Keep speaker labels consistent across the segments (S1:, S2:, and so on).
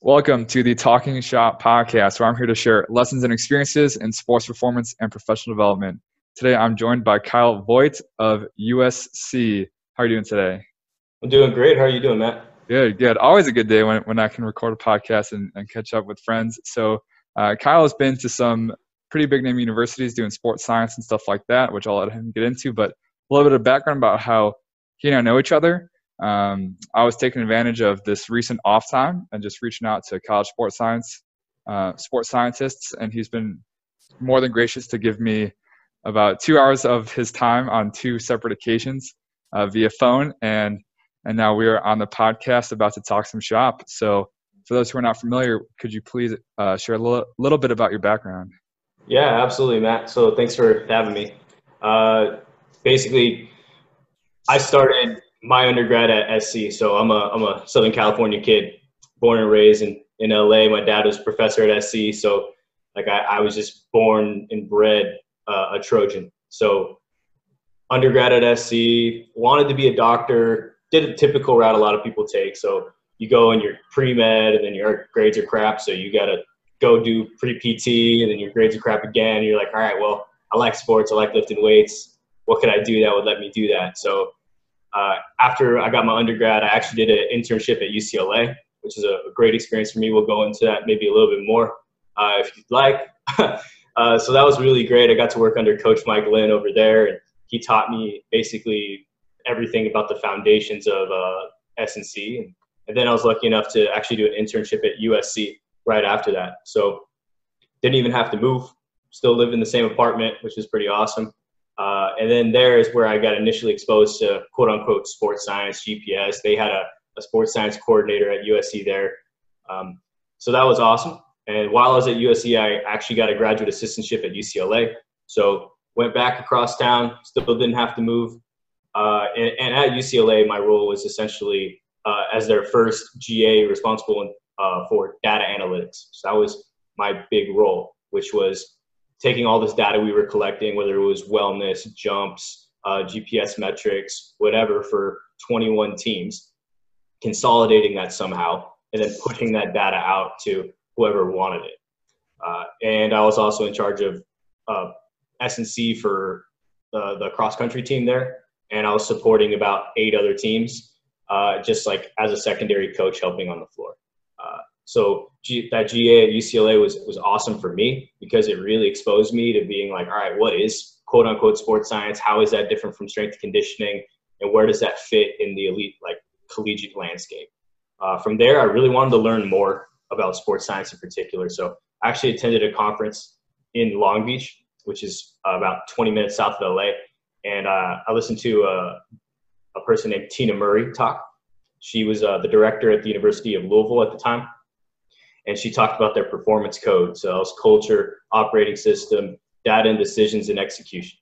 S1: Welcome to the Talking Shop podcast, where I'm here to share lessons and experiences in sports performance and professional development. Today, I'm joined by Kyle Voigt of USC. How are you doing today?
S2: I'm doing great. How are you doing, Matt?
S1: Good, good. Always a good day when, when I can record a podcast and, and catch up with friends. So, uh, Kyle has been to some pretty big name universities doing sports science and stuff like that, which I'll let him get into. But a little bit of background about how he and I know each other um, I was taking advantage of this recent off time and just reaching out to college sports science, uh, sports scientists, and he's been more than gracious to give me about two hours of his time on two separate occasions uh, via phone, and and now we are on the podcast about to talk some shop. So, for those who are not familiar, could you please uh, share a little, little bit about your background?
S2: Yeah, absolutely, Matt. So, thanks for having me. Uh, basically, I started my undergrad at SC. So I'm a I'm a Southern California kid, born and raised in in LA. My dad was professor at SC, so like I, I was just born and bred uh, a Trojan. So undergrad at SC, wanted to be a doctor. Did a typical route a lot of people take. So you go and you're pre med, and then your grades are crap. So you gotta go do pre PT, and then your grades are crap again. And you're like, all right, well, I like sports. I like lifting weights. What could I do that would let me do that? So uh, after I got my undergrad, I actually did an internship at UCLA, which is a, great experience for me. We'll go into that maybe a little bit more uh, if you'd like. uh, so that was really great. I got to work under Coach Mike Lynn over there, and he taught me basically everything about the foundations of uh, S&C. And, and then I was lucky enough to actually do an internship at USC right after that. So didn't even have to move. Still live in the same apartment, which is pretty awesome. Uh, and then there is where I got initially exposed to quote unquote sports science, GPS. They had a, a sports science coordinator at USC there. Um, so that was awesome. And while I was at USC, I actually got a graduate assistantship at UCLA. So went back across town, still didn't have to move. Uh, and, and, at UCLA, my role was essentially uh, as their first GA responsible uh, for data analytics. So that was my big role, which was taking all this data we were collecting, whether it was wellness, jumps, uh, GPS metrics, whatever, for 21 teams, consolidating that somehow, and then putting that data out to whoever wanted it. Uh, and I was also in charge of uh, S&C for the, the cross country team there, and I was supporting about eight other teams, uh, just like as a secondary coach helping on the floor. Uh, so G, that GA at UCLA was was awesome for me because it really exposed me to being like, all right, what is quote unquote sports science? How is that different from strength conditioning? And where does that fit in the elite like collegiate landscape? Uh, from there, I really wanted to learn more about sports science in particular. So I actually attended a conference in Long Beach, which is about 20 minutes south of LA, and uh, I listened to a, a person named Tina Murray talk. She was uh, the director at the University of Louisville at the time and she talked about their performance code. So it was culture, operating system, data and decisions and execution.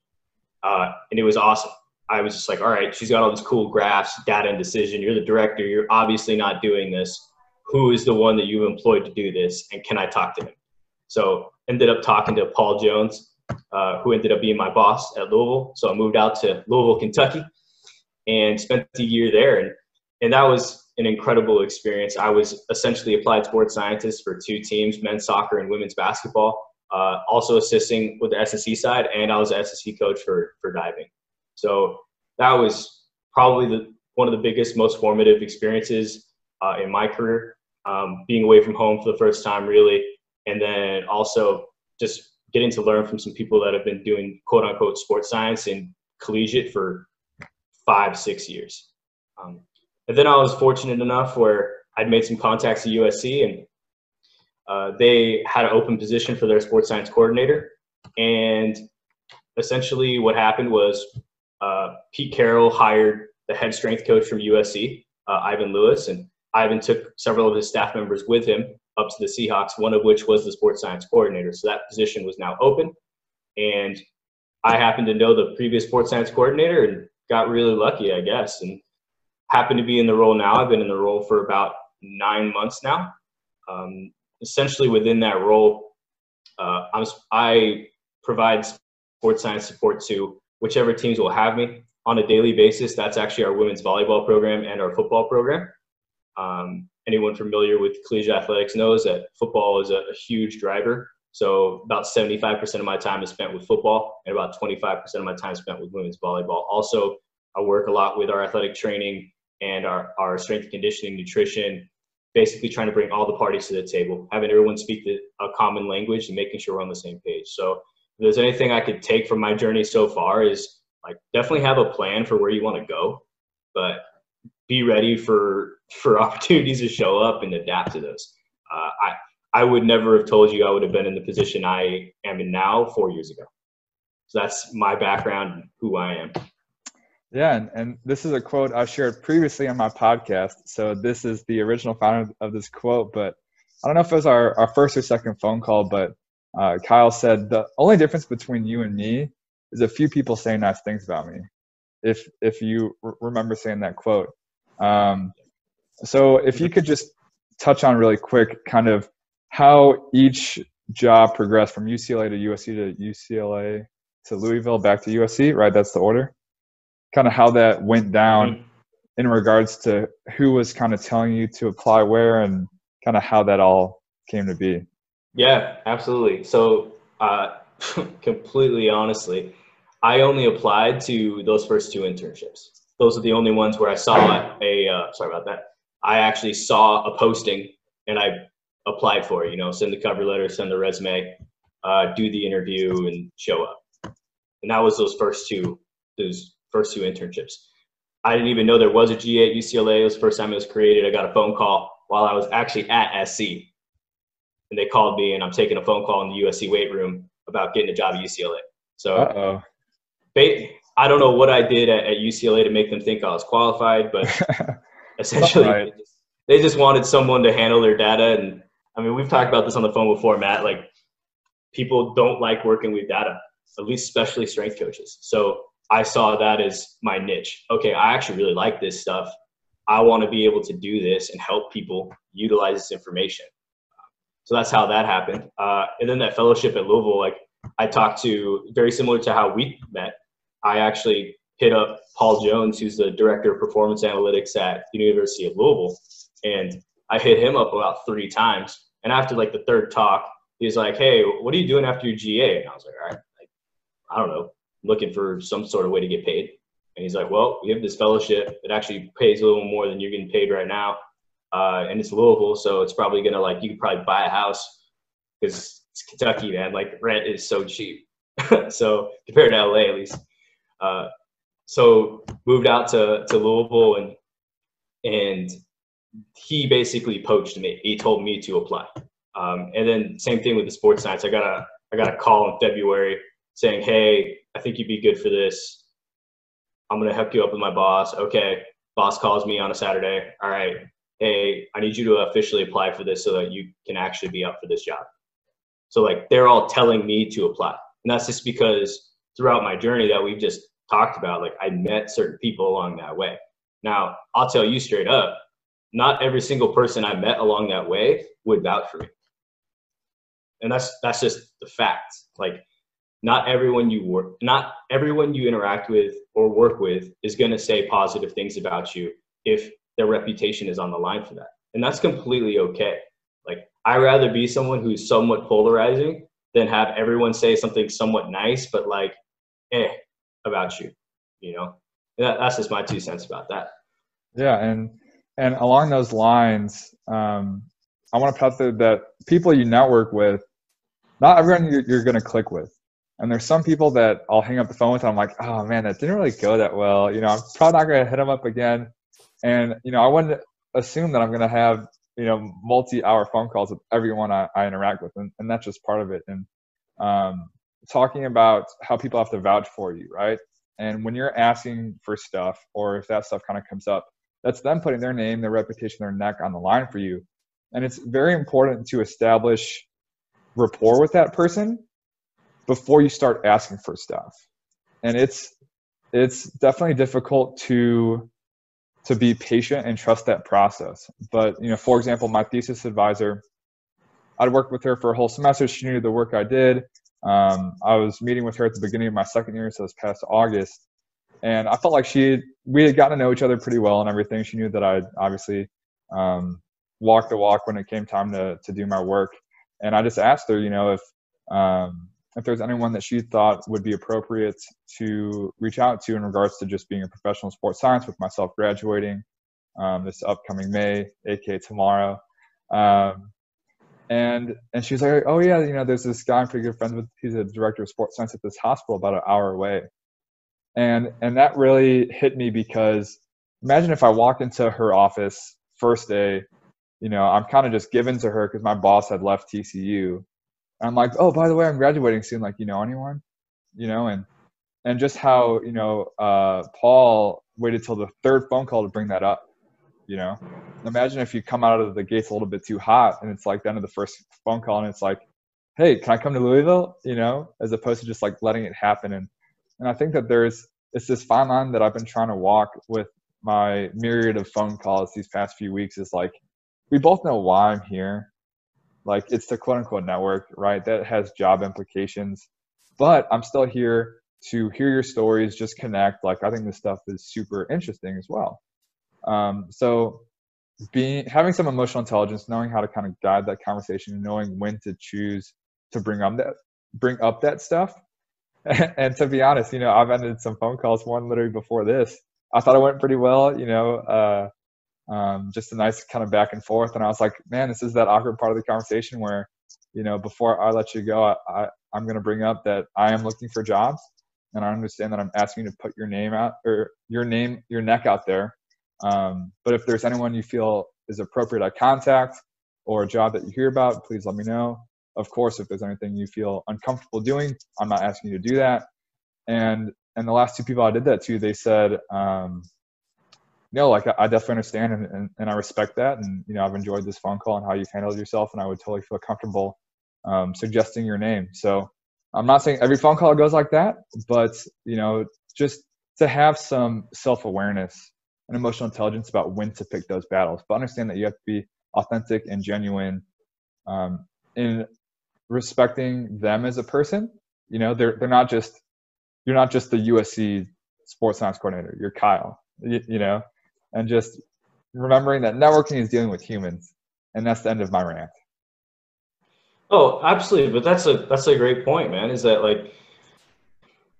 S2: Uh, and it was awesome. I was just like, all right, she's got all these cool graphs, data and decision. You're the director. You're obviously not doing this. Who is the one that you've employed to do this? And can I talk to him? So ended up talking to Paul Jones, uh, who ended up being my boss at Louisville. So I moved out to Louisville, Kentucky, and spent a year there. And and that was an incredible experience. I was essentially applied sports scientist for two teams, men's soccer and women's basketball, uh, also assisting with the S&C side, and I was an S&C coach for, for diving. So that was probably the, one of the biggest, most formative experiences uh, in my career, um, being away from home for the first time, really, and then also just getting to learn from some people that have been doing quote unquote sports science and collegiate for five, six years. Um, and then I was fortunate enough where I'd made some contacts at USC and uh, they had an open position for their sports science coordinator. And essentially what happened was uh, Pete Carroll hired the head strength coach from USC, uh, Ivan Lewis, and Ivan took several of his staff members with him up to the Seahawks, one of which was the sports science coordinator. So that position was now open. And I happened to know the previous sports science coordinator and got really lucky, I guess. And happen to be in the role now. I've been in the role for about nine months now. Um, essentially, within that role, uh, I provide sports science support to whichever teams will have me on a daily basis. That's actually our women's volleyball program and our football program. Um, anyone familiar with collegiate athletics knows that football is a, a huge driver. So about 75% of my time is spent with football, and about 25% of my time spent with women's volleyball. Also, I work a lot with our athletic training and our, our strength conditioning, nutrition, basically trying to bring all the parties to the table, having everyone speak the, a common language and making sure we're on the same page. So if there's anything I could take from my journey so far is like definitely have a plan for where you want to go, but be ready for for opportunities to show up and adapt to those. Uh, I I would never have told you I would have been in the position I am in now four years ago. So that's my background, and who I am.
S1: Yeah, and, and this is a quote I shared previously on my podcast. So this is the original founder of this quote, but I don't know if it was our, our first or second phone call, but uh, Kyle said the only difference between you and me is a few people saying nice things about me. If if you remember saying that quote, um, so if you could just touch on really quick, kind of how each job progressed from UCLA to USC to UCLA to Louisville back to USC, right? That's the order. Kind of how that went down mm-hmm. in regards to who was kind of telling you to apply where and kind of how that all came to be.
S2: Yeah, absolutely. So, uh, completely honestly, I only applied to those first two internships. Those are the only ones where I saw a, uh, sorry about that. I actually saw a posting and I applied for it, you know, send the cover letter, send the resume, uh, do the interview and show up. And that was those first two, those first two internships. I didn't even know there was a GA at UCLA. It was the first time it was created. I got a phone call while I was actually at SC. And they called me and I'm taking a phone call in the USC weight room about getting a job at UCLA. So I don't know what I did at, at, UCLA to make them think I was qualified, but essentially right. they, just, they just wanted someone to handle their data. And I mean, we've talked about this on the phone before, Matt. Like people don't like working with data, at least especially strength coaches. So I saw that as my niche. Okay, I actually really like this stuff. I want to be able to do this and help people utilize this information. So that's how that happened. Uh, and then that fellowship at Louisville, like I talked to, very similar to how we met. I actually hit up Paul Jones, who's the director of performance analytics at the University of Louisville, and I hit him up about three times. And after like the third talk, he's like, "Hey, what are you doing after your GA?" And I was like, "All right, like, I don't know, looking for some sort of way to get paid." And he's like, "Well, we have this fellowship that actually pays a little more than you're getting paid right now, uh, and it's Louisville, so it's probably gonna like you could probably buy a house because it's Kentucky, man. Like rent is so cheap, so compared to LA at least." Uh, so moved out to, to Louisville and and he basically poached me. He told me to apply. Um, and then same thing with the sports science. I got a I got a call in February saying, "Hey, I think you'd be good for this. I'm gonna hook you up with my boss." Okay, boss calls me on a Saturday. All right, hey, I need you to officially apply for this so that you can actually be up for this job. So like they're all telling me to apply, and that's just because throughout my journey that we've just talked about, like I met certain people along that way. Now, I'll tell you straight up, not every single person I met along that way would vouch for me. And that's that's just the fact. Like not everyone you work not everyone you interact with or work with is going to say positive things about you if their reputation is on the line for that. And that's completely okay. Like I rather be someone who's somewhat polarizing than have everyone say something somewhat nice but like eh about you, you know? That, that's just my two cents about that.
S1: Yeah. And, and along those lines, um, I want to put that people you network with, not everyone you're, you're going to click with. And there's some people that I'll hang up the phone with. And I'm like, oh man, that didn't really go that well. You know, I'm probably not going to hit them up again. And you know, I wouldn't assume that I'm going to have you know multi-hour phone calls with everyone I, I interact with, and, and that's just part of it. And um, talking about how people have to vouch for you, right? And when you're asking for stuff, or if that stuff kind of comes up, that's them putting their name, their reputation, their neck on the line for you. And it's very important to establish rapport with that person before you start asking for stuff. And it's it's definitely difficult to to be patient and trust that process. But you know, for example, my thesis advisor, I'd worked with her for a whole semester. She knew the work I did. Um, I was meeting with her at the beginning of my second year, so this past August, and I felt like she we had gotten to know each other pretty well and everything. She knew that I obviously um, walk the walk when it came time to to do my work. And I just asked her, you know, if um, if there's anyone that she thought would be appropriate to reach out to in regards to just being a professional sports science with myself graduating um, this upcoming May, aka tomorrow. Um, and and she was like, oh yeah, you know, there's this guy I'm pretty good friends with. He's a director of sports science at this hospital about an hour away. And and that really hit me because imagine if I walked into her office first day, you know, I'm kind of just given to her because my boss had left TCU. I'm like, oh, by the way, I'm graduating soon. Like, you know anyone? You know, and and just how you know uh, Paul waited till the third phone call to bring that up you know imagine if you come out of the gates a little bit too hot and it's like the end of the first phone call and it's like hey can i come to louisville you know as opposed to just like letting it happen and and i think that there's it's this fine line that i've been trying to walk with my myriad of phone calls these past few weeks is like we both know why i'm here like it's the quote unquote network right that has job implications but i'm still here to hear your stories just connect like i think this stuff is super interesting as well um, so being having some emotional intelligence, knowing how to kind of guide that conversation, knowing when to choose to bring up that bring up that stuff. and to be honest, you know, I've ended some phone calls, one literally before this. I thought it went pretty well, you know, uh, um, just a nice kind of back and forth. And I was like, man, this is that awkward part of the conversation where, you know, before I let you go, I, I I'm going to bring up that I am looking for jobs, and I understand that I'm asking you to put your name out or your name, your neck out there um, but if there's anyone you feel is appropriate I contact or a job that you hear about, please let me know. Of course, if there's anything you feel uncomfortable doing, I'm not asking you to do that. And and the last two people I did that to, they said, um, no, like I, definitely understand and, and, and, I respect that. And you know, I've enjoyed this phone call and how you've handled yourself, and I would totally feel comfortable um, suggesting your name. So I'm not saying every phone call goes like that, but you know, just to have some self awareness and emotional intelligence about when to pick those battles. But understand that you have to be authentic and genuine um, in respecting them as a person. You know, they're they're not just you're not just the USC sports science coordinator. You're Kyle. You, you know, and just remembering that networking is dealing with humans, and that's the end of my rant.
S2: Oh, absolutely. But that's a that's a great point, man. Is that like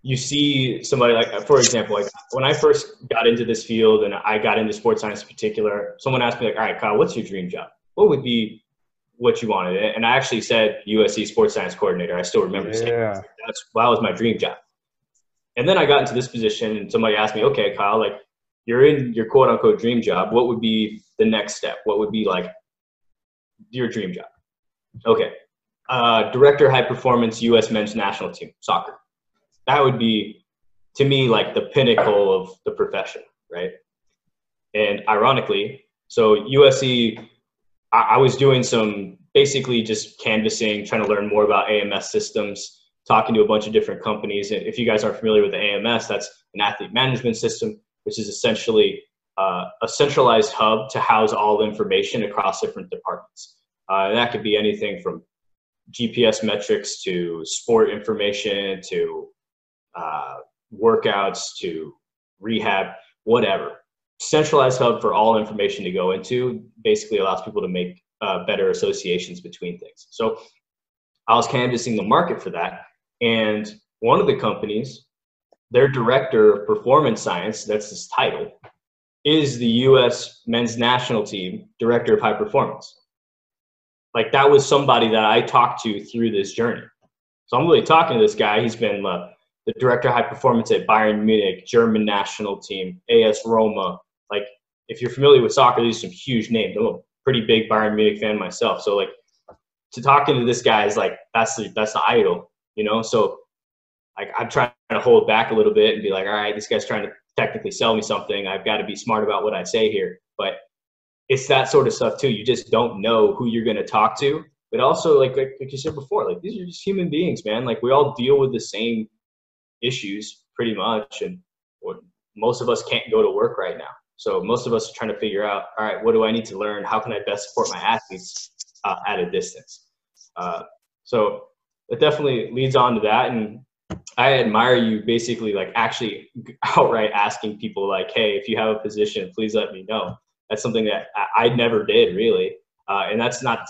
S2: you see somebody like, for example, like when I first got into this field and I got into sports science in particular, someone asked me like, all right, Kyle, what's your dream job? What would be what you wanted? And I actually said USC sports science coordinator. I still remember yeah. saying that's well, that was my dream job. And then I got into this position and somebody asked me, okay, Kyle, like you're in your quote unquote dream job. What would be the next step? What would be like your dream job? Okay. Uh, director high performance U.S. men's national team, soccer that would be to me like the pinnacle of the profession, right? And ironically, so USC, I, I was doing some basically just canvassing, trying to learn more about AMS systems, talking to a bunch of different companies. And if you guys aren't familiar with the AMS, that's an athlete management system, which is essentially uh, a centralized hub to house all information across different departments. Uh, that could be anything from GPS metrics to sport information to uh, workouts to rehab, whatever. Centralized hub for all information to go into basically allows people to make uh, better associations between things. So I was canvassing the market for that, and one of the companies, their director of performance science, that's his title, is the U.S. men's national team director of high performance. Like that was somebody that I talked to through this journey. So I'm really talking to this guy. He's been uh, the director of high performance at Bayern Munich, German national team, AS Roma. Like, if you're familiar with soccer, these are some huge names. I'm a pretty big Bayern Munich fan myself. So, like, to talking to this guy is like, that's the, that's the idol, you know? So, like, I'm trying to hold back a little bit and be like, all right, this guy's trying to technically sell me something. I've got to be smart about what I say here. But it's that sort of stuff too. You just don't know who you're going to talk to. But also, like, like, like you said before, like these are just human beings, man. Like we all deal with the same issues pretty much and most of us can't go to work right now so most of us are trying to figure out all right what do i need to learn how can i best support my athletes uh, at a distance uh, so it definitely leads on to that and i admire you basically like actually outright asking people like hey if you have a position please let me know that's something that i, I never did really Uh, and that's not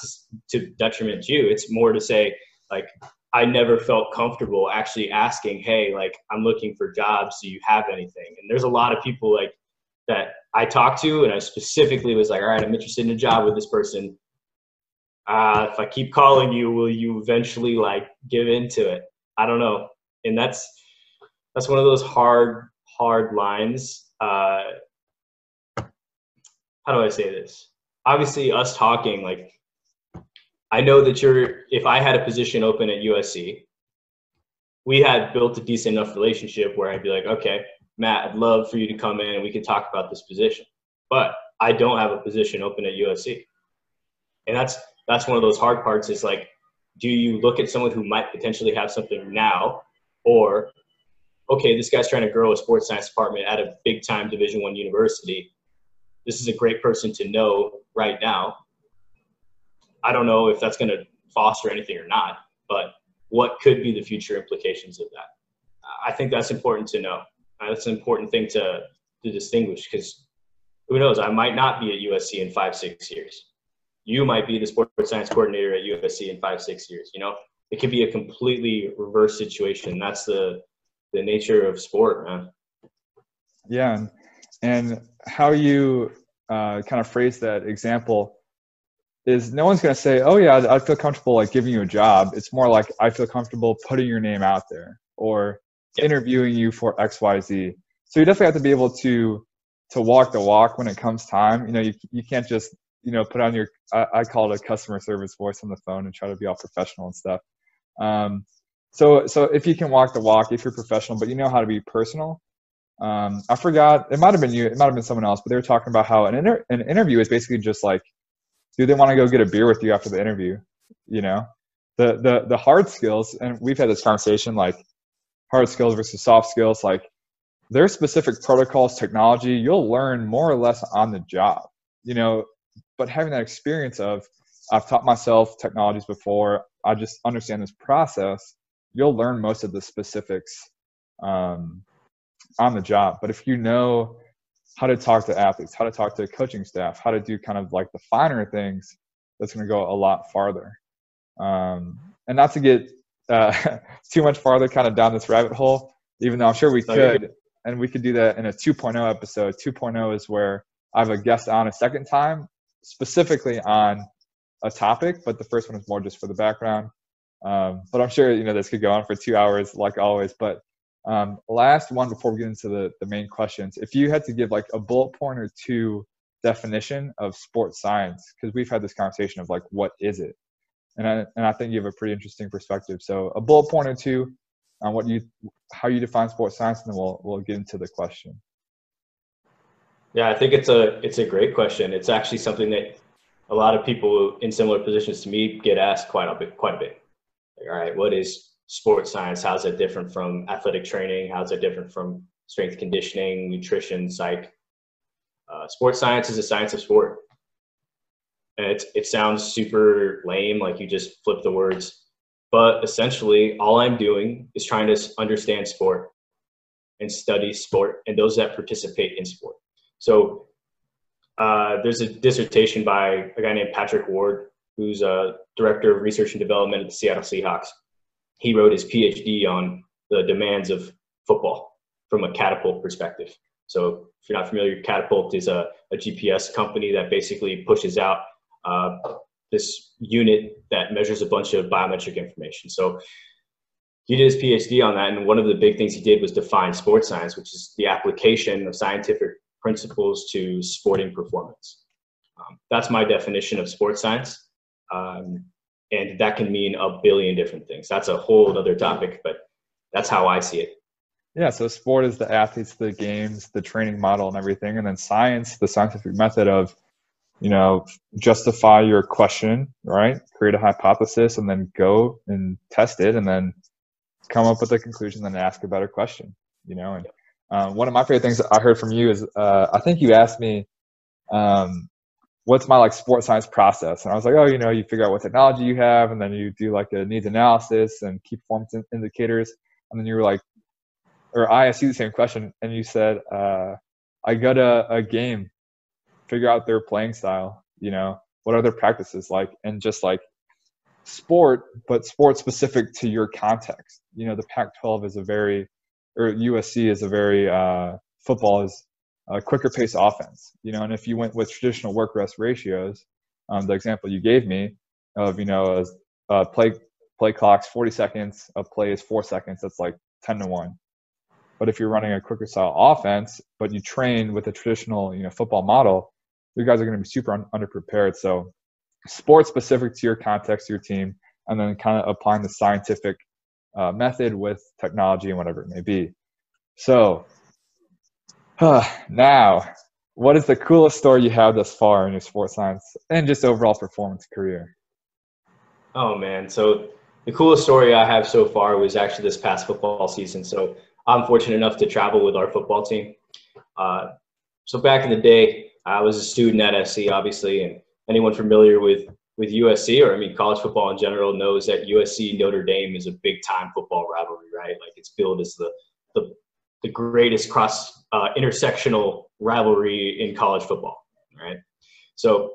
S2: to detriment to you. It's more to say, like, I never felt comfortable actually asking, hey, like, I'm looking for jobs. Do you have anything? And there's a lot of people like that I talked to, and I specifically was like, all right, I'm interested in a job with this person. Uh, if I keep calling you, will you eventually like give into it? I don't know. And that's that's one of those hard, hard lines. Uh, how do I say this? Obviously, us talking, like, I know that you're, if I had a position open at USC, we had built a decent enough relationship where I'd be like, okay, Matt, I'd love for you to come in and we can talk about this position. But I don't have a position open at USC. And that's that's one of those hard parts is like, do you look at someone who might potentially have something now or okay, this guy's trying to grow a sports science department at a big time division one university this is a great person to know right now. I don't know if that's going to foster anything or not, but what could be the future implications of that? I think that's important to know. That's an important thing to, to distinguish because who knows? I might not be at USC in five, six years. You might be the sports science coordinator at USC in five, six years. You know, it could be a completely reverse situation. That's the the nature of sport, man.
S1: Yeah, and how you uh, kind of phrase that example is no one's going to say, "Oh yeah, I feel comfortable like giving you a job." It's more like I feel comfortable putting your name out there or yeah. interviewing you for X, Y, Z. So you definitely have to be able to to walk the walk when it comes time. You know, you you can't just you know put on your I, I call it a customer service voice on the phone and try to be all professional and stuff. Um, so so if you can walk the walk, if you're professional, but you know how to be personal, um, I forgot. It might have been you. It might have been someone else. But they were talking about how an inter- an interview is basically just like, do they want to go get a beer with you after the interview? You know, the the the hard skills, and we've had this conversation like hard skills versus soft skills. Like there's specific protocols, technology. You'll learn more or less on the job. You know, but having that experience of I've taught myself technologies before. I just understand this process. You'll learn most of the specifics um, on the job. But if you know how to talk to athletes, how to talk to coaching staff, how to do kind of like the finer things, that's going to go a lot farther. Um, and not to get uh, too much farther kind of down this rabbit hole, even though I'm sure we could, and we could do that in a 2.0 episode. 2.0 is where I have a guest on a second time, specifically on a topic, but the first one is more just for the background. Um, but I'm sure you know this could go on for two hours, like always. But um, last one before we get into the, the main questions. If you had to give like a bullet point or two definition of sports science, because we've had this conversation of like, what is it? And I, and I think you have a pretty interesting perspective. So a bullet point or two on what you, how you define sports science, and then we'll, we'll get into the question.
S2: Yeah, I think it's a, it's a great question. It's actually something that a lot of people in similar positions to me get asked quite a bit, quite a bit. Like, all right, what is sports science? How's that different from athletic training? How's that different from strength conditioning nutrition psych? Uh, sports science is a science of sport. And it, it sounds super lame like you just flip the words but essentially all i'm doing is trying to understand sport and study sport and those that participate in sport. So uh, there's a dissertation by a guy named patrick ward who's a director of research and development at the seattle seahawks he wrote his PhD on the demands of football from a catapult perspective. So if you're not familiar, Catapult is a, a GPS company that basically pushes out uh, this unit that measures a bunch of biometric information. So he did his PhD on that, and one of the big things he did was define sports science, which is the application of scientific principles to sporting performance. Um, that's my definition of sports science. Um, and that can mean a billion different things that's a whole other topic but that's how i see it
S1: yeah so sport is the athletes the games the training model and everything and then science the scientific method of you know justify your question right create a hypothesis and then go and test it and then come up with a conclusion and ask a better question you know and um, one of my favorite things i heard from you is uh, i think you asked me um, what's my like sports science process? And I was like, oh, you know, you figure out what technology you have, and then you do like a needs analysis and key performance indicators. And then you were like, or I asked you the same question, and you said, uh, I got a, a game, figure out their playing style, you know, what are their practices like and just like sport but sport specific to your context you know the pac 12 is a very or usc is a very uh, football is a quicker pace offense you know and if you went with traditional work rest ratios um, the example you gave me of you know a, a play play clocks 40 seconds a play is four seconds that's like 10 to 1 but if you're running a quicker style offense but you train with a traditional you know football model you guys are going to be super un- underprepared. So sports specific to your context your team and then kind of applying the scientific uh, method with technology and whatever it may be so uh, now what is the coolest story you have thus far in your sports science and just overall performance career?
S2: Oh man, so the coolest story I have so far was actually this past football season. So I'm fortunate enough to travel with our football team. Uh, so back in the day, I was a student at SC, obviously, and anyone familiar with with USC or I mean college football in general knows that USC Notre Dame is a big time football rivalry, right? Like it's billed as the the the greatest cross uh, intersectional rivalry in college football, right? So,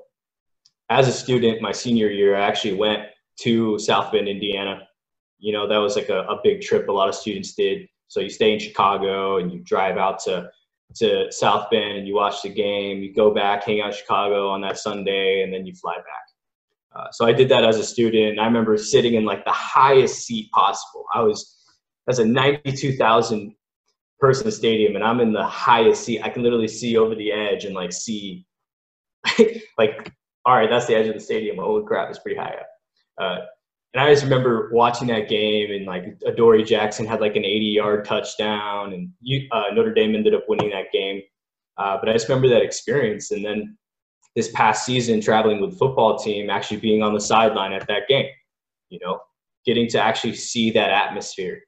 S2: as a student, my senior year, I actually went to South Bend, Indiana. You know, that was like a, a big trip a lot of students did. So you stay in Chicago and you drive out to to South Bend and you watch the game. You go back, hang out in Chicago on that Sunday, and then you fly back. Uh, so I did that as a student. I remember sitting in like the highest seat possible. I was as a 92,000 person stadium and I'm in the highest seat. I can literally see over the edge and like see like all right, that's the edge of the stadium. Holy crap, it's pretty high up. Uh, and I just remember watching that game and like Adoree Jackson had like an 80 yard touchdown and uh, Notre Dame ended up winning that game. Uh, but I just remember that experience. And then this past season, traveling with football team, actually being on the sideline at that game, you know, getting to actually see that atmosphere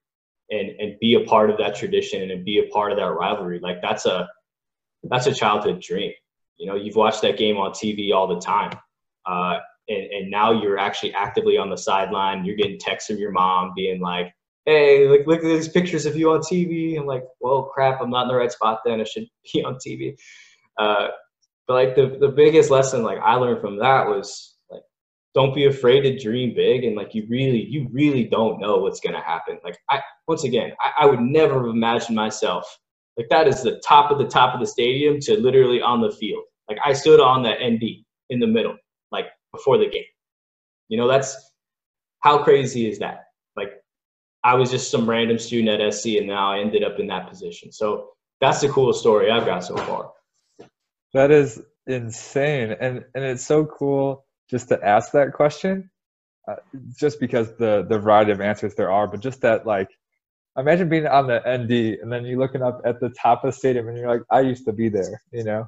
S2: and and be a part of that tradition and be a part of that rivalry. Like that's a that's a childhood dream. You know you've watched that game on tv all the time. Uh, and, and now you're actually actively on the sideline. You're getting texts from your mom being like hey look, look at these pictures of you on tv i'm like well crap i'm not in the right spot then. I should be on tv uh, but like the, the biggest lesson like i learned from that was like don't be afraid to dream big and like you really you really don't know what's to happen. Like i once again I, I, would never have imagined myself like that is the top of the top of the stadium to literally on the field. Like i stood on the nd in the middle like before the game. You know that's how crazy is that? Like i was just some random student at sc and now i ended up in that position. So that's the coolest story i've got so far
S1: that is insane and and it's so cool just to ask that question, uh, just because the the variety of answers there are, but just that like, imagine being on the ND and then you're looking up at the top of the stadium and you're like, I used to be there, you know.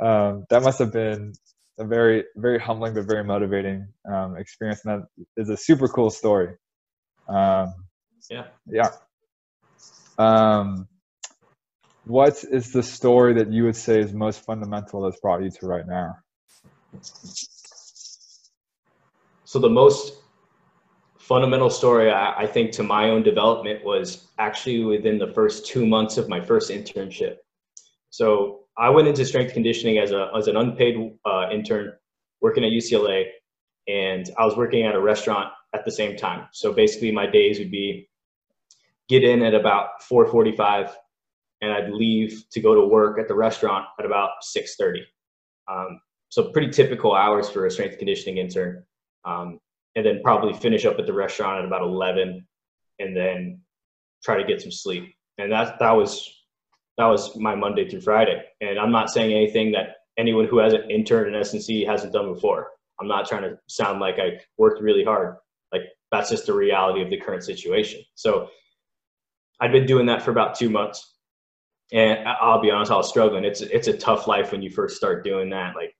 S1: Um, that must have been a very very humbling but very motivating um, experience, and that is a super cool story. Um,
S2: yeah.
S1: Yeah. Um, what is the story that you would say is most fundamental that's brought you to right now?
S2: So the most fundamental story I, think to my own development was actually within the first two months of my first internship. So I went into strength conditioning as a as an unpaid uh, intern working at UCLA, and I was working at a restaurant at the same time. So basically, my days would be get in at about 4:45, and I'd leave to go to work at the restaurant at about 6:30. Um, so pretty typical hours for a strength conditioning intern. Um, and then probably finish up at the restaurant at about 11 and then try to get some sleep. And that that was that was my monday through friday. And i'm not saying anything that anyone who hasn't interned in S&C hasn't done before. I'm not trying to sound like i worked really hard. Like that's just the reality of the current situation. So i'd been doing that for about two months and i'll be honest i was struggling it's it's a tough life when you first start doing that like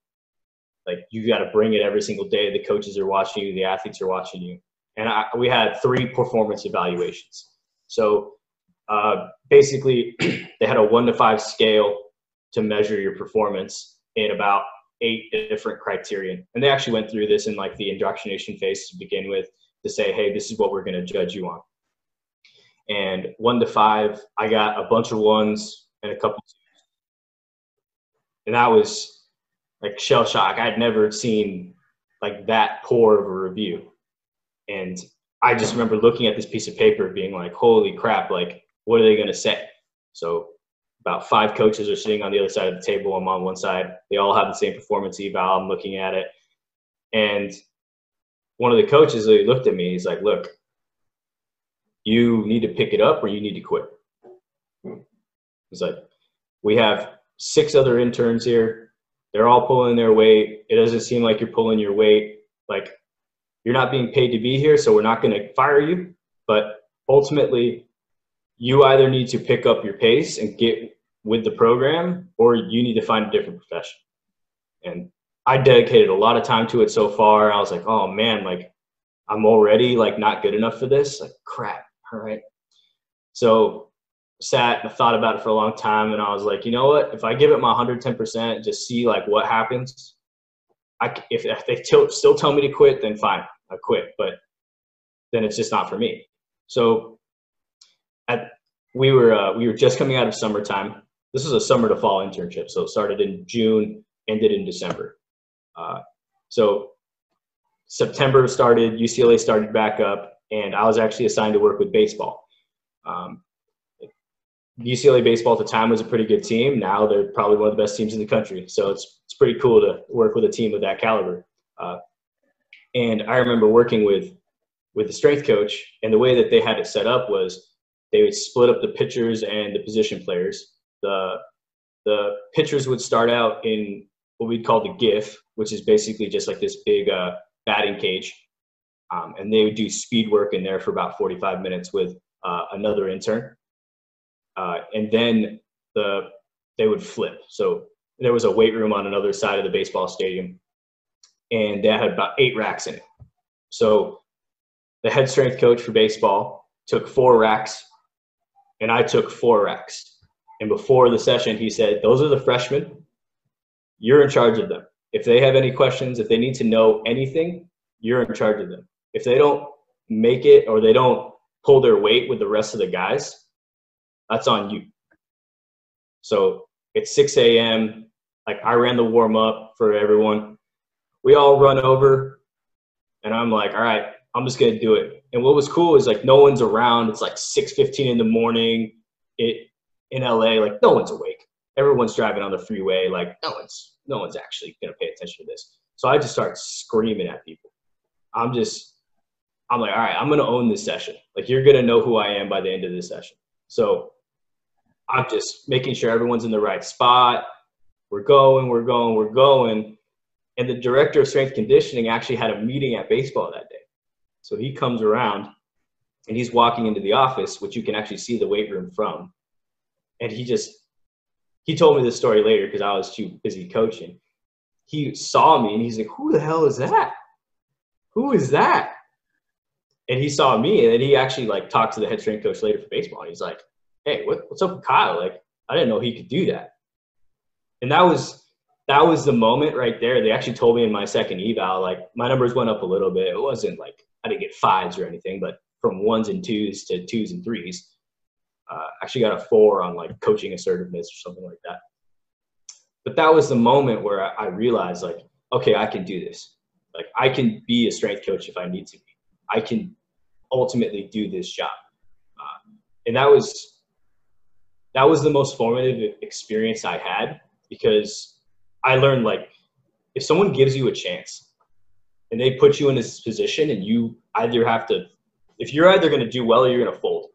S2: like you got to bring it every single day. The coaches are watching you, the athletes are watching you. And I, we had three performance evaluations. So uh, basically, they had a one to five scale to measure your performance in about eight different criteria. And they actually went through this in like the indoctrination phase to begin with to say, hey, this is what we're going to judge you on. And one to five, I got a bunch of ones and a couple. And that was like shell shock. I'd never seen like that poor of a review. And I just remember looking at this piece of paper being like, holy crap, like, what are they going to say? So about five coaches are sitting on the other side of the table. I'm on one side. They all have the same performance eval. I'm looking at it. And one of the coaches he looked at me. He's like, look, you need to pick it up or you need to quit. He's like, we have six other interns here. They're all pulling their weight. It doesn't seem like you're pulling your weight. Like you're not being paid to be here, so we're not going to fire you. But ultimately, you either need to pick up your pace and get with the program, or you need to find a different profession. And I dedicated a lot of time to it so far. I was like, oh man, like I'm already like not good enough for this. Like crap. All right. So sat and thought about it for a long time and I was like, you know what? If I give it my 110%, just see like what happens. I, if, if they t- still tell me to quit, then fine, I quit. But then it's just not for me. So at, we were uh, we were just coming out of summertime. This was a summer to fall internship, so it started in June, ended in December. Uh, so September started, UCLA started back up, and I was actually assigned to work with baseball. Um, UCLA baseball at the time was a pretty good team. Now they're probably one of the best teams in the country. So it's it's pretty cool to work with a team of that caliber. Uh, and I remember working with with the strength coach, and the way that they had it set up was they would split up the pitchers and the position players. The the pitchers would start out in what we'd call the GIF, which is basically just like this big uh, batting cage, um, and they would do speed work in there for about 45 minutes with uh, another intern uh, and then the they would flip. So there was a weight room on another side of the baseball stadium, and that had about eight racks in it. So the head strength coach for baseball took four racks, and I took four racks. And before the session, he said, "Those are the freshmen. You're in charge of them. If they have any questions, if they need to know anything, you're in charge of them. If they don't make it or they don't pull their weight with the rest of the guys, that's on you. So it's 6 a.m. Like I ran the warm up for everyone. We all run over, and I'm like, all right, I'm just gonna do it. And what was cool is like no one's around. It's like 6:15 in the morning. It in LA, like no one's awake. Everyone's driving on the freeway. Like no one's no one's actually gonna pay attention to this. So I just start screaming at people. I'm just I'm like, all right, I'm gonna own this session. Like you're gonna know who I am by the end of this session. So I'm just making sure everyone's in the right spot. We're going, we're going, we're going. And the director of strength conditioning actually had a meeting at baseball that day. So he comes around and he's walking into the office, which you can actually see the weight room from. And he just, he told me this story later because I was too busy coaching. He saw me and he's like, Who the hell is that? Who is that? And he saw me and then he actually like talked to the head strength coach later for baseball. And he's like, hey, what, what's up with Kyle? Like, I didn't know he could do that. And that was that was the moment right there. They actually told me in my second eval, like my numbers went up a little bit. It wasn't like I didn't get fives or anything, but from ones and twos to twos and threes. Uh, actually got a four on like coaching assertiveness or something like that. But that was the moment where I, I realized like, okay, I can do this. Like I can be a strength coach if I need to be. I can ultimately do this job. Uh, and that was that was the most formative experience I had because I learned like if someone gives you a chance and they put you in this position and you either have to if you're either going to do well or you're going to fold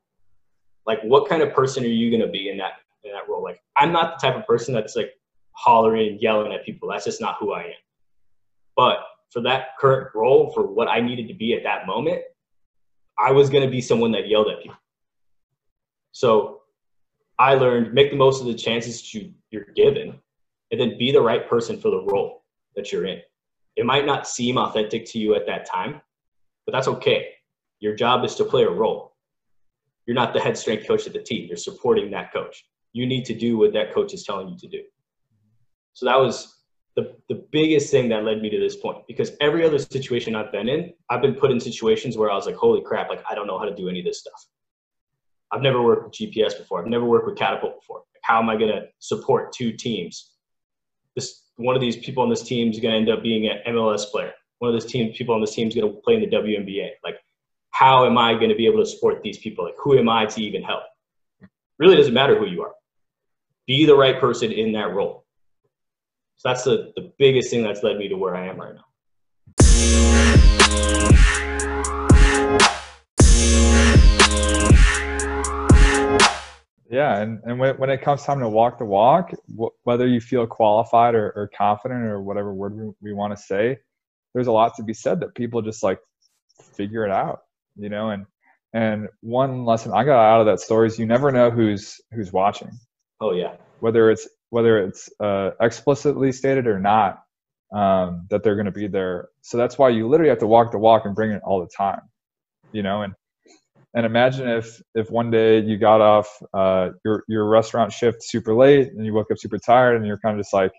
S2: like what kind of person are you going to be in that in that role? Like i'm not the type of person that's like hollering and yelling at people. That's just not who i am. But for that current role for what i needed to be at that moment i was going to be someone that yelled at people so I learned make the most of the chances you, you're given and then be the right person for the role that you're in. It might not seem authentic to you at that time, but that's okay. Your job is to play a role. You're not the head strength coach of the team. You're supporting that coach. You need to do what that coach is telling you to do. So that was the, the biggest thing that led me to this point because every other situation I've been in, I've been put in situations where I was like, holy crap, like I don't know how to do any of this stuff. I've never worked with GPS before. I've never worked with Catapult before. How am I going to support two teams? This one of these people on this team is going to end up being an MLS player. one of those teams, people on this team is going to play in the WNBA. Like, how am I going to be able to support these people? Like, who am I to even help? Really doesn't matter who you are. Be the right person in that role. So that's the, the biggest thing that's led me to where I am right now.
S1: Yeah, and, and when, when it comes time to walk the walk, wh- whether you feel qualified or, or confident or whatever word we, we want to say, there's a lot to be said that people just like figure it out, you know. And and one lesson I got out of that story is you never know who's who's watching.
S2: Oh yeah.
S1: Whether it's whether it's uh, explicitly stated or not, um, that they're going to be there. So that's why you literally have to walk the walk and bring it all the time, you know. And and imagine if if one day you got off uh, your your restaurant shift super late and you woke up super tired and you're kind of just like,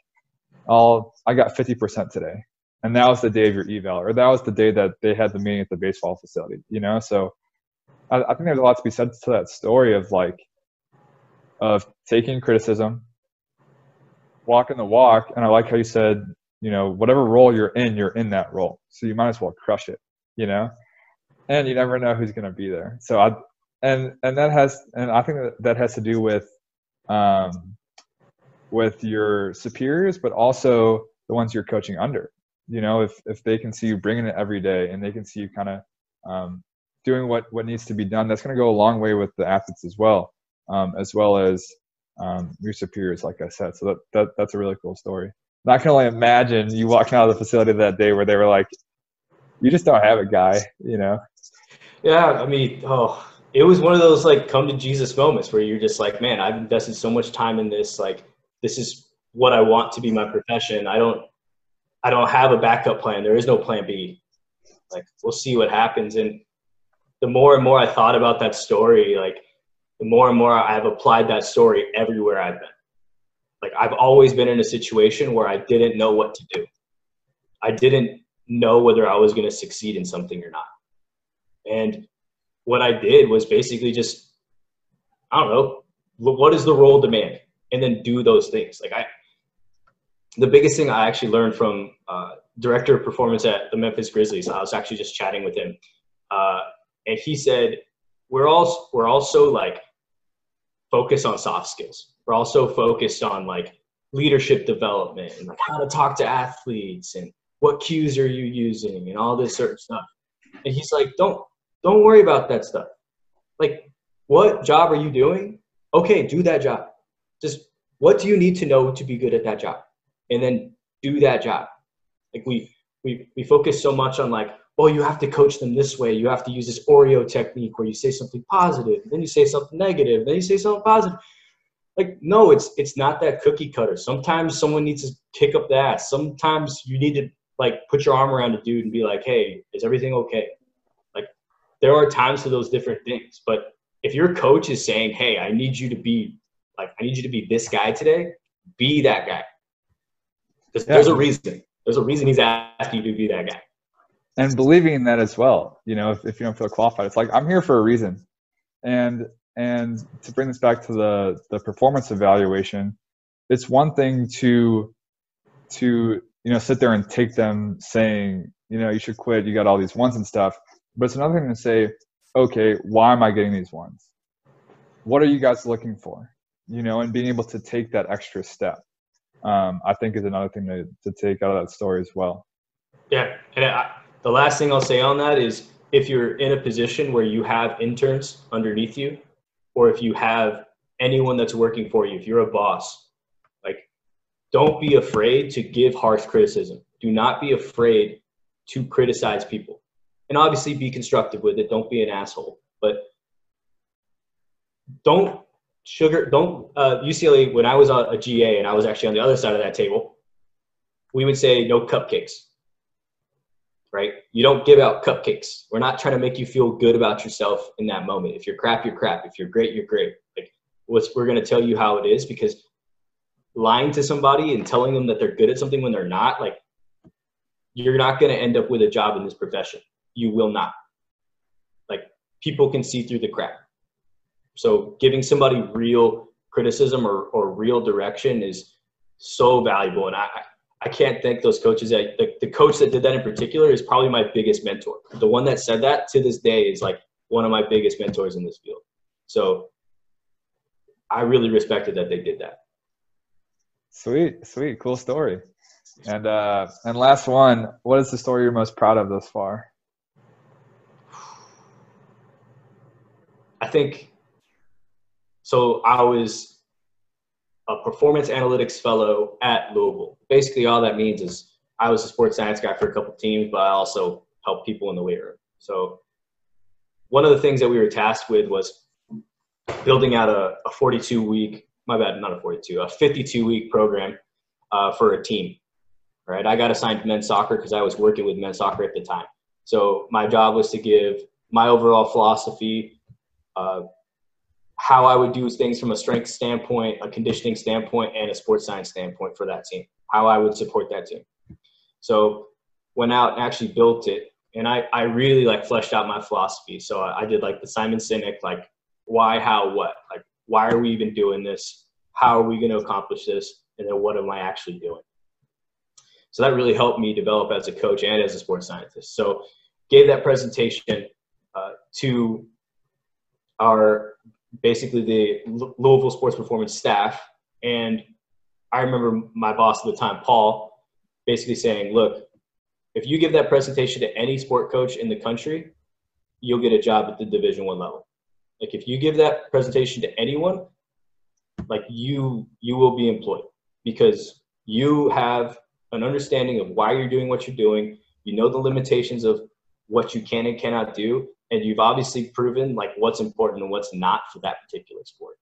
S1: oh, I got 50% today, and that was the day of your eval, or that was the day that they had the meeting at the baseball facility, you know. So I, I think there's a lot to be said to that story of like of taking criticism, walking the walk, and I like how you said, you know, whatever role you're in, you're in that role, so you might as well crush it, you know and you never know who's going to be there. So I and and that has and I think that that has to do with um, with your superiors, but also the ones you're coaching under. You know, if if they can see you bringing it every day and they can see you kind of um, doing what what needs to be done, that's going to go a long way with the athletes as well, um, as well as um, your superiors, like I said. So that, that that's a really cool story. And I can only imagine you walking out of the facility that day where they were like, "You just don't have a guy," you know.
S2: Yeah, I mean, oh, it was one of those like come to Jesus moments where you're just like, man, I've invested so much time in this. Like, this is what I want to be my profession. I don't, I don't have a backup plan. There is no plan B. Like, we'll see what happens. And the more and more I thought about that story, like, the more and more I've applied that story everywhere I've been. Like, I've always been in a situation where I didn't know what to do. I didn't know whether I was going to succeed in something or not. And what I did was basically just, I don't know, what is the role demand? And then do those things. Like I, the biggest thing I actually learned from uh, director of performance at the Memphis Grizzlies, I was actually just chatting with him. Uh, and he said, we're all, we're also like focused on soft skills. We're also focused on like leadership development and like how to talk to athletes and what cues are you using and all this certain stuff. And he's like, don't don't worry about that stuff. Like, what job are you doing? Okay, do that job. Just what do you need to know to be good at that job? And then do that job. Like we we we focus so much on like, oh, you have to coach them this way. You have to use this Oreo technique where you say something positive, then you say something negative, then you say something positive. Like, no, it's it's not that cookie cutter. Sometimes someone needs to kick up the ass. Sometimes you need to like put your arm around a dude and be like, hey, is everything okay? Like, there are times for those different things. But if your coach is saying, "Hey, I need you to be like, I need you to be this guy today," be that guy. There's, yeah. there's a reason. There's a reason he's asking you to be that guy.
S1: And believing in that as well. You know, if, if you don't feel qualified, it's like I'm here for a reason. And and to bring this back to the the performance evaluation, it's one thing to to you know sit there and take them saying you know you should quit you got all these ones and stuff but it's another thing to say, okay, why am I getting these ones? What are you guys looking for? You know, and being able to take that extra step, um, I think is another thing to, to take out of that story as well.
S2: Yeah. And I, the last thing I'll say on that is if you're in a position where you have interns underneath you, or if you have anyone that's working for you, if you're a boss, like don't be afraid to give harsh criticism. Do not be afraid to criticize people and obviously be constructive with it. Don't be an asshole, but don't sugar. Don't uh, UCLA. When I was a, a GA and I was actually on the other side of that table, we would say no cupcakes. Right? You don't give out cupcakes. We're not trying to make you feel good about yourself in that moment. If you're crap, you're crap. If you're great, you're great. Like we're gonna tell you how it is because lying to somebody and telling them that they're good at something when they're not, like you're not going to end up with a job in this profession you will not. Like people can see through the crap. So giving somebody real criticism or, or real direction is so valuable. And I, I can't thank those coaches. That, the, the coach that did that in particular is probably my biggest mentor. The one that said that to this day is like one of my biggest mentors in this field. So I really respected that they did that.
S1: Sweet, sweet, cool story. And uh, and last one, what is the story you're most proud of thus far?
S2: I think so. I was a performance analytics fellow at Louisville. Basically, all that means is I was a sports science guy for a couple teams, but I also helped people in the weight room. So one of the things that we were tasked with was building out a, a 42 week, my bad, not a 42, a 52 week program uh, for a team. Right, I got assigned men's soccer because I was working with men's soccer at the time. So my job was to give my overall philosophy, uh, how I would do things from a strength standpoint, a conditioning standpoint, and a sports science standpoint for that team, how I would support that team. So went out and actually built it. And I, I really like fleshed out my philosophy. So I, I did like the Simon Sinek, like why, how, what, like why are we even doing this? How are we going to accomplish this? And then what am I actually doing? So that really helped me develop as a coach and as a sports scientist. So gave that presentation uh, to our basically the Louisville sports performance staff. And I remember my boss at the time, Paul, basically saying, look, if you give that presentation to any sport coach in the country, you'll get a job at the division one level. Like if you give that presentation to anyone, like you you will be employed because you have an understanding of why you're doing what you're doing. You know the limitations of what you can and cannot do, and you've obviously proven like what's important and what's not for that particular sport.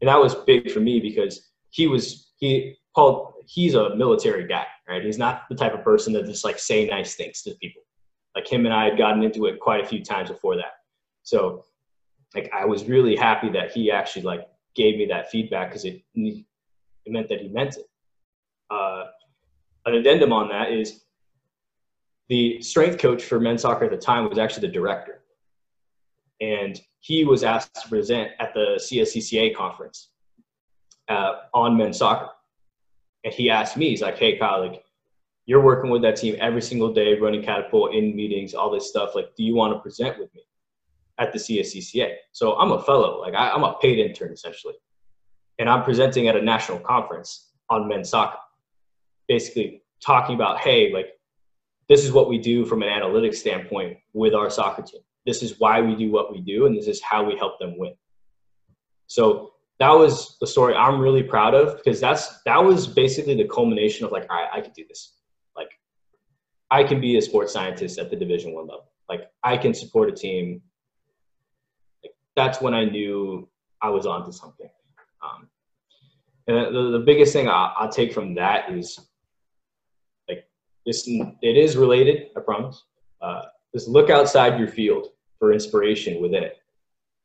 S2: And that was big for me because he was he Paul he's a military guy, right? He's not the type of person that just like say nice things to people. Like him and I had gotten into it quite a few times before that. So like I was really happy that he actually like gave me that feedback because it it meant that he meant it. Uh, an addendum on that is the strength coach for men's soccer at the time was actually the director. And he was asked to present at the CSCCA conference uh, on men's soccer. And he asked me, he's like, hey, Kyle, like, you're working with that team every single day, running catapult in meetings, all this stuff. Like, do you want to present with me at the CSCCA? So I'm a fellow, like, I, I'm a paid intern essentially. And I'm presenting at a national conference on men's soccer, basically talking about, hey, like, this is what we do from an analytics standpoint with our soccer team. This is why we do what we do, and this is how we help them win. So that was the story I'm really proud of because that's that was basically the culmination of like, all right, I can do this. Like, I can be a sports scientist at the Division One level. Like, I can support a team. Like, that's when I knew I was onto something. Um, and the, the biggest thing I, I'll take from that is this it is related, I promise. Uh, just look outside your field for inspiration within it.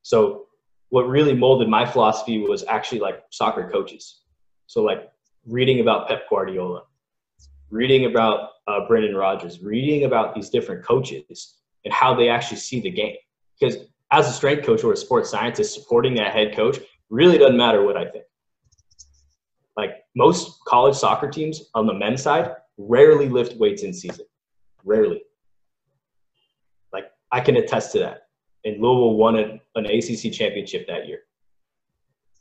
S2: So what really molded my philosophy was actually like soccer coaches. So like reading about Pep Guardiola, reading about uh, Brendan Rodgers, reading about these different coaches and how they actually see the game. Because as a strength coach or a sports scientist, supporting that head coach really doesn't matter what I think. Like most college soccer teams on the men's side rarely lift weights in season. Rarely. Like I can attest to that. And Louisville won an, an ACC championship that year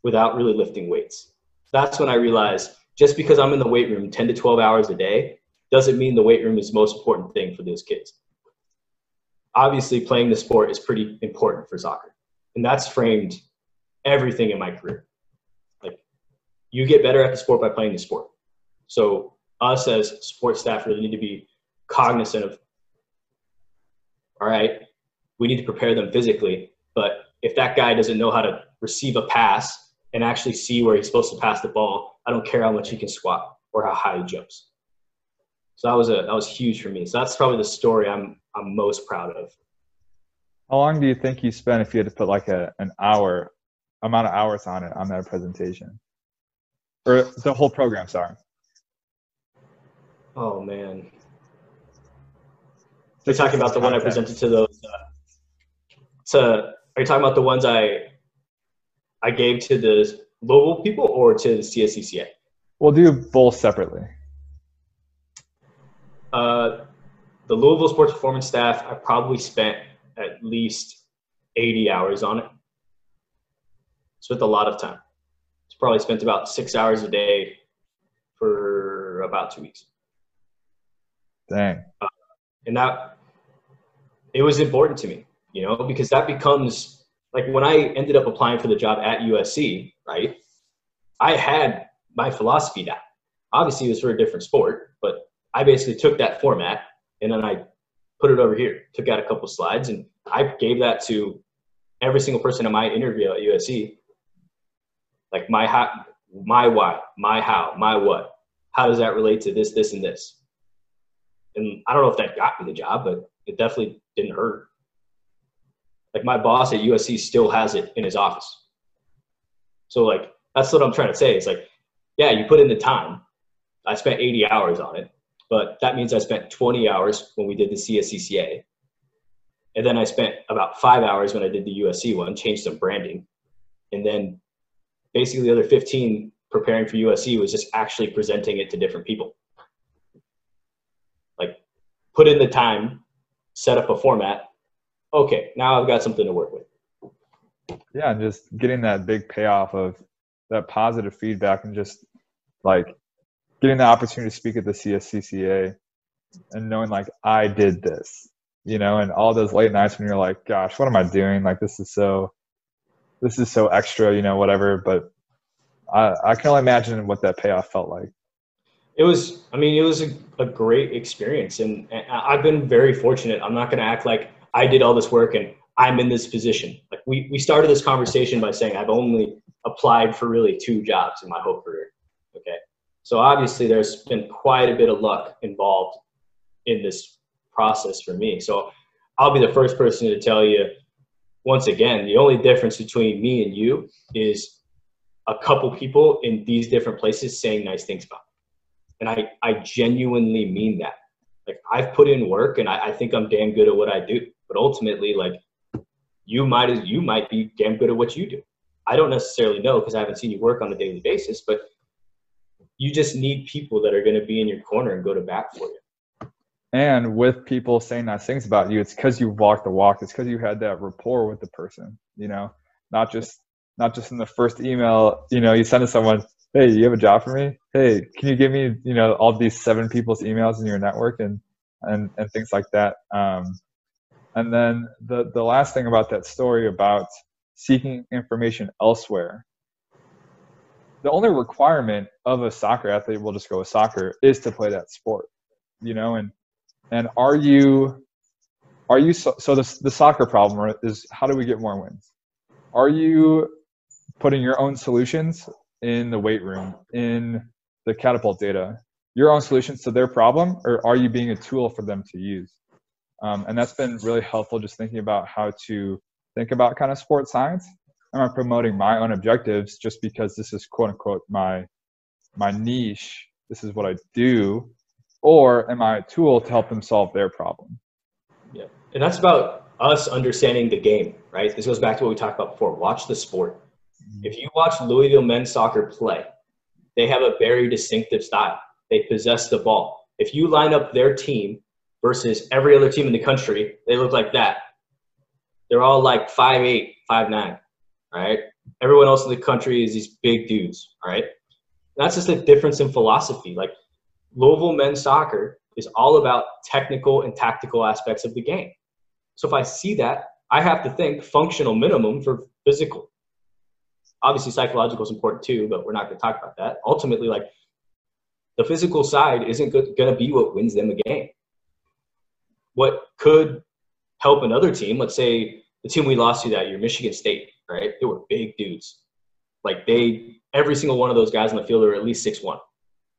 S2: without really lifting weights. That's when I realized just because I'm in the weight room 10 to 12 hours a day doesn't mean the weight room is the most important thing for those kids. Obviously, playing the sport is pretty important for soccer. And that's framed everything in my career. Like, you get better at the sport by playing the sport. So, us as support staff really need to be cognizant of all right we need to prepare them physically but if that guy doesn't know how to receive a pass and actually see where he's supposed to pass the ball i don't care how much he can squat or how high he jumps. So that was a that was huge for me. So that's probably the story i'm i'm most proud of.
S1: How long do you think you spent if you had to put like a an hour amount of hours on it on that presentation? Or the whole program sorry
S2: Oh man. Are you talking about the one I presented to those? Uh, to are you talking about the ones I I gave to the Louisville people or to the CSCCA?
S1: We'll do both separately.
S2: Uh, the Louisville sports performance staff, I probably spent at least 80 hours on it. Spent a lot of time. It's probably spent about six hours a day for about two weeks.
S1: Dang.
S2: Uh, and that it was important to me, you know, because that becomes like when I ended up applying for the job at USC, right? I had my philosophy down. Obviously, it was for a different sport, but I basically took that format and then I put it over here, took out a couple slides, and I gave that to every single person in my interview at USC. Like my how, my why, my how, my what. How does that relate to this, this, and this? And I don't know if that got me the job, but it definitely didn't hurt. Like my boss at USC still has it in his office. So like that's what I'm trying to say. It's like, yeah, you put in the time. I spent 80 hours on it, but that means I spent 20 hours when we did the CSCCA. And then I spent about five hours when I did the USC one, changed some branding. And then basically the other 15 preparing for USC was just actually presenting it to different people. Put in the time, set up a format. Okay, now I've got something to work with.
S1: Yeah, and just getting that big payoff of that positive feedback and just like getting the opportunity to speak at the CSCCA and knowing like I did this, you know, and all those late nights when you're like, gosh, what am I doing? Like this is so, this is so extra, you know, whatever. But I, I can only imagine what that payoff felt like.
S2: It was, I mean, it was a, a great experience. And, and I've been very fortunate. I'm not going to act like I did all this work and I'm in this position. Like we, we started this conversation by saying I've only applied for really two jobs in my whole career. Okay. So obviously there's been quite a bit of luck involved in this process for me. So I'll be the first person to tell you once again, the only difference between me and you is a couple people in these different places saying nice things about me. And I, I genuinely mean that. Like I've put in work and I, I think I'm damn good at what I do. But ultimately, like you might you might be damn good at what you do. I don't necessarily know because I haven't seen you work on a daily basis, but you just need people that are going to be in your corner and go to bat for you.
S1: And with people saying nice things about you, it's because you walked the walk. It's because you had that rapport with the person. You know, not just not just in the first email. You know, you send to someone, "Hey, you have a job for me? Hey, can you give me you know all these seven people's emails in your network and and and things like that." Um, and then the the last thing about that story about seeking information elsewhere. The only requirement of a soccer athlete, we'll just go with soccer, is to play that sport, you know. And and are you are you so, so the the soccer problem is how do we get more wins? Are you putting your own solutions in the weight room in the catapult data, your own solutions to their problem, or are you being a tool for them to use? Um, and that's been really helpful just thinking about how to think about kind of sports science? Am I promoting my own objectives just because this is quote unquote my my niche? This is what I do, or am I a tool to help them solve their problem?
S2: Yeah, and that's about us understanding the game, right? This goes back to what we talked about before. Watch the sport. If you watch Louisville men's soccer play, they have a very distinctive style. They possess the ball. If you line up their team versus every other team in the country, they look like that. They're all like five eight, five nine, right? Everyone else in the country is these big dudes, all right? That's just a difference in philosophy. Like Louisville men's soccer is all about technical and tactical aspects of the game. So if I see that, I have to think functional minimum for physical. Obviously, psychological is important too, but we're not going to talk about that. Ultimately, like the physical side isn't going to be what wins them a game. What could help another team. Let's say the team we lost to that year, Michigan State, right? They were big dudes. Like they, every single one of those guys on the field were at least six one,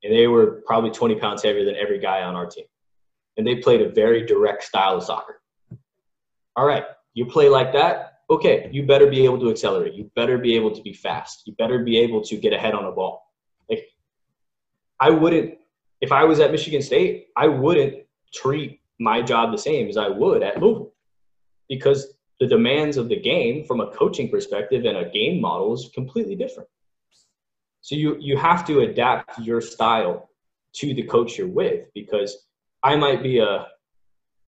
S2: and they were probably 20 pounds heavier than every guy on our team. And they played a very direct style of soccer. All right, you play like that. Okay, you better be able to accelerate. You better be able to be fast. You better be able to get ahead on a ball. Like, I wouldn't, if I was at Michigan State, I wouldn't treat my job the same as I would at Louisville because the demands of the game from a coaching perspective and a game model is completely different. So you you have to adapt your style to the coach you're with because I might be a,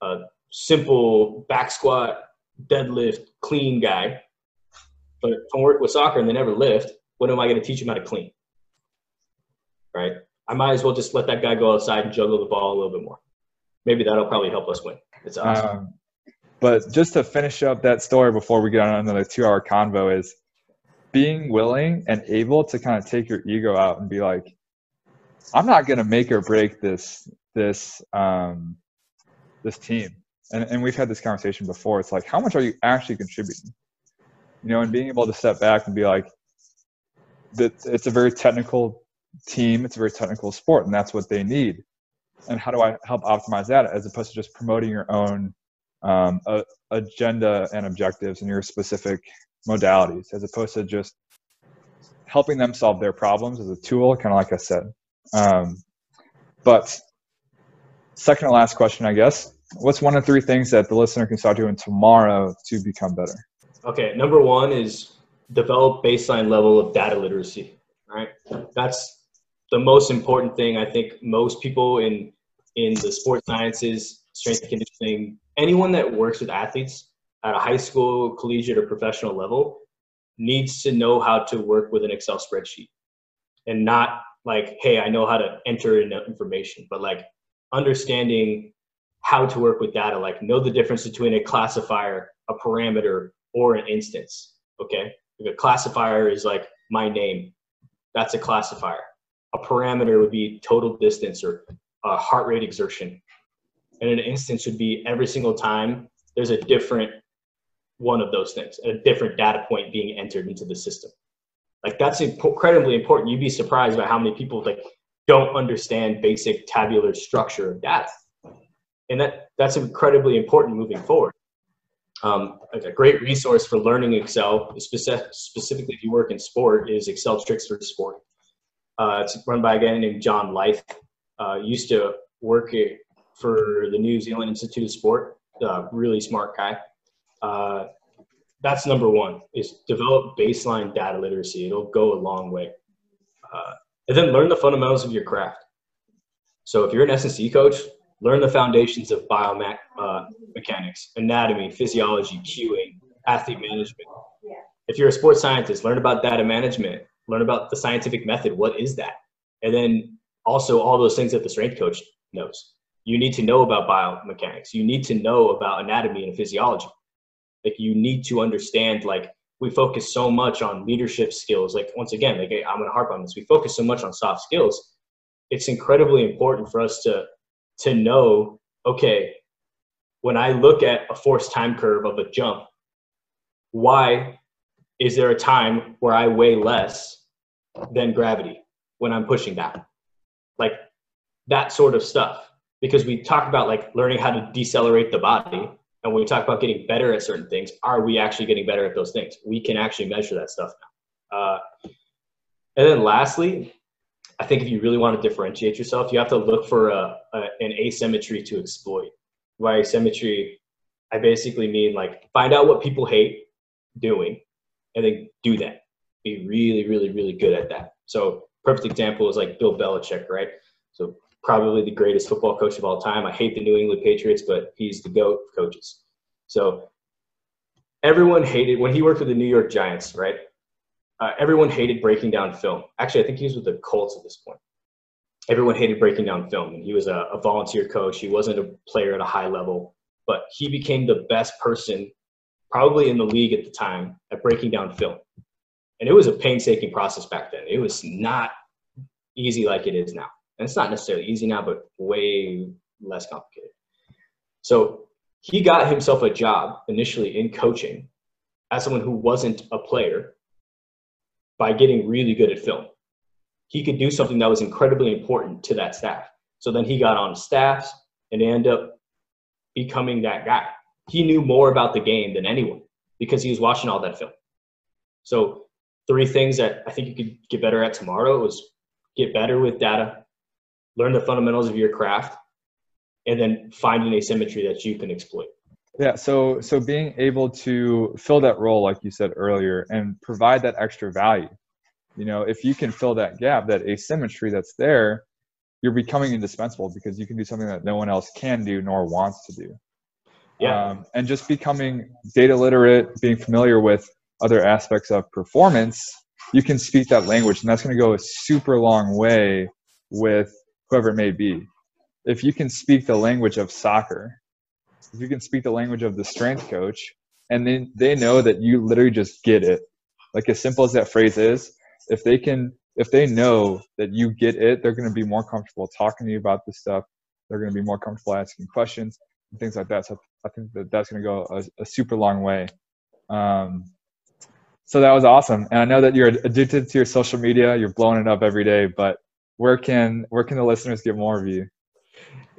S2: a simple back squat, deadlift, clean guy, but if I work with soccer and they never lift, what am I going to teach them how to clean? Right? I might as well just let that guy go outside and juggle the ball a little bit more. Maybe that'll probably help us win. It's awesome. Um,
S1: but just to finish up that story before we get on another two-hour convo is being willing and able to kind of take your ego out and be like, I'm not going to make or break this this um, this team. And, and we've had this conversation before. It's like, how much are you actually contributing? You know, and being able to step back and be like, that it's a very technical team. It's a very technical sport, and that's what they need. And how do I help optimize that as opposed to just promoting your own um, a, agenda and objectives and your specific modalities, as opposed to just helping them solve their problems as a tool, kind of like I said. Um, but second to last question, I guess. What's one of three things that the listener can start doing tomorrow to become better?
S2: Okay, number one is develop baseline level of data literacy. Right, that's the most important thing. I think most people in in the sports sciences, strength and conditioning, anyone that works with athletes at a high school, collegiate, or professional level needs to know how to work with an Excel spreadsheet and not like, hey, I know how to enter in information, but like understanding how to work with data, like know the difference between a classifier, a parameter, or an instance. Okay. Like a classifier is like my name. That's a classifier. A parameter would be total distance or a heart rate exertion. And an instance would be every single time there's a different one of those things, a different data point being entered into the system. Like that's incredibly important. You'd be surprised by how many people like don't understand basic tabular structure of data, and that that's incredibly important moving forward. Um, a great resource for learning Excel, specifically if you work in sport, is Excel Tricks for Sport. Uh, it's run by a guy named John Lyth. Uh, used to work for the New Zealand Institute of Sport. Uh, really smart guy. Uh, that's number one is develop baseline data literacy it'll go a long way uh, and then learn the fundamentals of your craft so if you're an S&C coach learn the foundations of biomechanics uh, anatomy physiology cueing athlete management. If you're a sports scientist learn about data management. Learn about the scientific method. What is that? And then also all those things that the strength coach knows. You need to know about biomechanics. You need to know about anatomy and physiology. Like you need to understand like we focus so much on leadership skills. Like once again like i'm going to harp on this. We focus so much on soft skills. It's incredibly important for us to to know okay when i look at a force time curve of a jump why is there a time where i weigh less than gravity when i'm pushing down like that sort of stuff because we talk about like learning how to decelerate the body and when we talk about getting better at certain things, are we actually getting better at those things? We can actually measure that stuff now. Uh, and then lastly, I think if you really want to differentiate yourself, you have to look for a, a, an asymmetry to exploit. By asymmetry, I basically mean like find out what people hate doing and then do that. Be really, really, really good at that. So perfect example is like Bill Belichick, right? So probably the greatest football coach of all time. I hate the New England Patriots, but he's the GOAT of coaches. So everyone hated when he worked with the New York Giants, right? Uh, everyone hated breaking down film. Actually, I think he was with the Colts at this point. Everyone hated breaking down film. And he was a, a volunteer coach. He wasn't a player at a high level, but he became the best person probably in the league at the time at breaking down film. And it was a painstaking process back then. It was not easy like it is now and it's not necessarily easy now, but way less complicated. So he got himself a job initially in coaching as someone who wasn't a player by getting really good at film. He could do something that was incredibly important to that staff. So then he got on staffs and ended up becoming that guy. He knew more about the game than anyone because he was watching all that film. So three things that I think you could get better at tomorrow was get better with data, learn the fundamentals of your craft, and then find an asymmetry that you can exploit.
S1: Yeah, so so being able to fill that role, like you said earlier, and provide that extra value. You know, if you can fill that gap, that asymmetry that's there, you're becoming indispensable because you can do something that no one else can do nor wants to do.
S2: Yeah.
S1: Um, and just becoming data literate, being familiar with other aspects of performance, you can speak that language, and that's going to go a super long way with whoever it may be. If you can speak the language of soccer, if you can speak the language of the strength coach, and then they know that you literally just get it, like as simple as that phrase is, if they can if they know that you get it, they're going to be more comfortable talking to you about this stuff. They're going to be more comfortable asking questions and things like that. So I think that that's going to go a, a, super long way. Um, so that was awesome, and I know that you're addicted to your social media. You're blowing it up every day, but where can where can the listeners get more of you?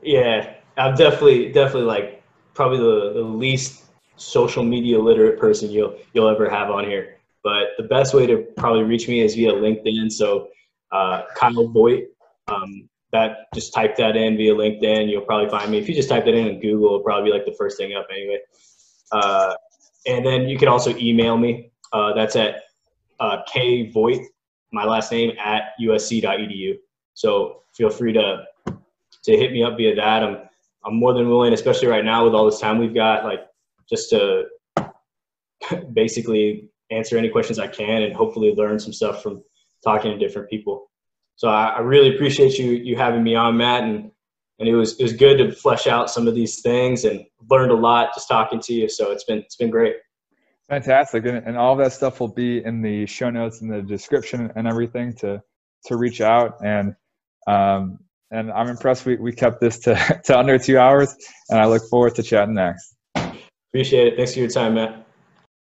S2: Yeah, I'm definitely definitely like probably the, the least social media literate person you'll you'll ever have on here. But the best way to probably reach me is via LinkedIn. So uh, Kyle Voigt, um, that just type that in via LinkedIn. You'll probably find me. If you just type that in in Google, it'll probably be like the first thing up anyway. Uh, and then you can also email me. Uh, that's at uh, my last name at usc.edu. So feel free to to hit me up via that. I'm I'm more than willing, especially right now with all this time we've got, like just to basically answer any questions I can and hopefully learn some stuff from talking to different people. So I, I really appreciate you you having me on, Matt, and and it was it was good to flesh out some of these things and learned a lot just talking to you. So it's been it's been great.
S1: Fantastic, and, and all that stuff will be in the show notes and the description and everything to to reach out and um, and I'm impressed we, we kept this to, to under two hours and I look forward to chatting next.
S2: Appreciate it. Thanks for your time, Matt.